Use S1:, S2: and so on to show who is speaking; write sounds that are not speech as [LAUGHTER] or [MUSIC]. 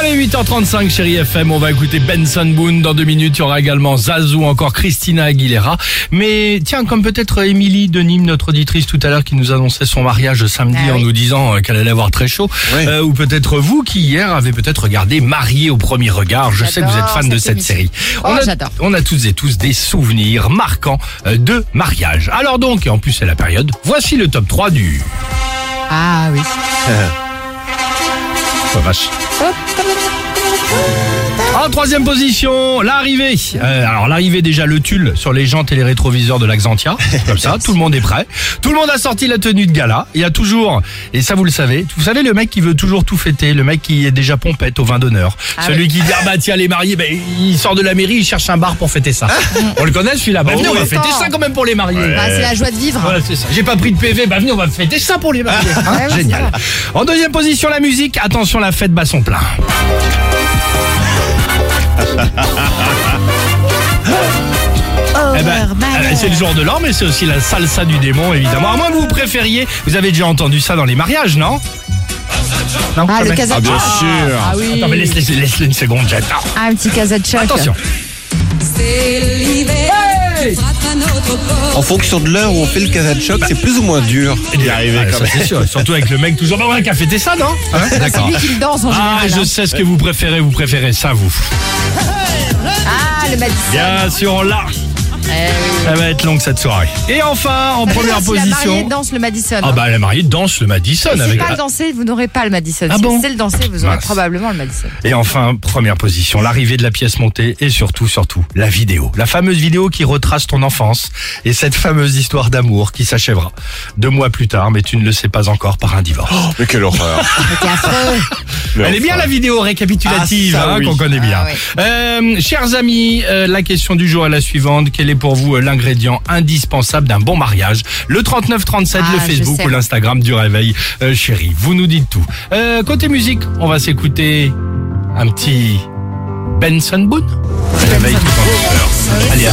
S1: Allez, 8h35, chérie FM, on va écouter Benson Boone. Dans deux minutes, il y aura également Zazou, encore Christina Aguilera. Mais tiens, comme peut-être Émilie de Nîmes, notre auditrice tout à l'heure, qui nous annonçait son mariage samedi
S2: Ah
S1: en
S2: oui.
S1: nous disant euh, qu'elle allait avoir très chaud.
S3: Oui.
S1: Euh, ou peut-être vous qui hier avez peut-être regardé Marié au premier regard. Je sais que vous êtes fan de
S2: cette émission.
S1: série.
S2: Oh,
S1: on, a,
S2: j'adore.
S1: on a tous et tous des souvenirs marquants euh, de mariage. Alors donc, et en plus c'est la période, voici le top 3 du...
S2: Ah oui. [LAUGHS]
S1: Oh, vache. En troisième position, l'arrivée. Euh, alors l'arrivée déjà le tulle sur les jantes et les rétroviseurs de l'Axantia. Comme ça, [LAUGHS] tout le monde est prêt. Tout le monde a sorti la tenue de gala. Il y a toujours, et ça vous le savez, vous savez le mec qui veut toujours tout fêter, le mec qui est déjà pompette au vin d'honneur.
S2: Ah
S1: Celui
S2: oui.
S1: qui dit ah bah tiens les mariés, ben il sort de la mairie, il cherche un bar pour fêter ça. [LAUGHS] on le connaît celui-là. Bah, venez, on va fêter ça quand même pour les mariés.
S2: Bah, c'est la joie de vivre.
S1: Voilà, c'est ça. J'ai pas pris de PV, bah venez, on va fêter ça pour les mariés. [LAUGHS] Hein
S2: ouais,
S1: Génial. En deuxième position, la musique. Attention, la fête bat son plein. Euh, c'est le jour de l'an, mais c'est aussi la salsa du démon, évidemment. À moins que vous préfériez, vous avez déjà entendu ça dans les mariages, non? Non,
S2: Ah, le casa
S3: Ah, bien sûr.
S2: Ah oui.
S1: Attends, mais laisse, laisse, laisse une seconde, j'attends.
S2: Ah, un petit casa de choc.
S1: Attention.
S4: C'est l'hiver porte.
S3: En fonction de l'heure où on fait le casa de choc, c'est plus ou moins dur d'y arriver
S1: Ah,
S3: quand
S1: ça,
S3: même.
S1: c'est sûr. Surtout avec le mec toujours. Bah, ouais, qui a fêté ça, non? Hein
S2: C'est
S1: D'accord.
S2: lui qui le danse en
S1: Ah,
S2: général.
S1: je
S2: hein.
S1: sais ce que vous préférez. Vous préférez ça, vous.
S2: Ah, le Madison.
S1: Bien sûr, là.
S2: Eh oui.
S1: Ça Ça va être longue cette soirée. Et enfin, en première
S2: si la mariée
S1: position.
S2: danse le Madison.
S1: Ah bah la mariée danse le Madison
S2: si
S1: avec.
S2: pas le danser, vous n'aurez pas le Madison.
S1: Ah
S2: si
S1: bon
S2: vous savez le danser, vous aurez
S1: Mince.
S2: probablement le Madison.
S1: Et enfin, première position, l'arrivée de la pièce montée et surtout, surtout, la vidéo. La fameuse vidéo qui retrace ton enfance et cette fameuse histoire d'amour qui s'achèvera deux mois plus tard, mais tu ne le sais pas encore par un divorce.
S3: Mais quelle horreur. [LAUGHS] [LAUGHS] Mais
S1: Elle est bien la vidéo récapitulative
S3: Ah, ça,
S1: hein,
S3: oui.
S1: qu'on connaît bien.
S2: Ah, oui.
S1: Euh, chers amis, euh, la question du jour est la suivante. Quel est pour vous euh, l'ingrédient indispensable d'un bon mariage Le 3937,
S2: Ah,
S1: le Facebook ou l'Instagram du réveil euh, chéri. Vous nous dites tout. Euh, côté musique, on va s'écouter un petit Benson Boone. Réveil tout en douceur. Allez, à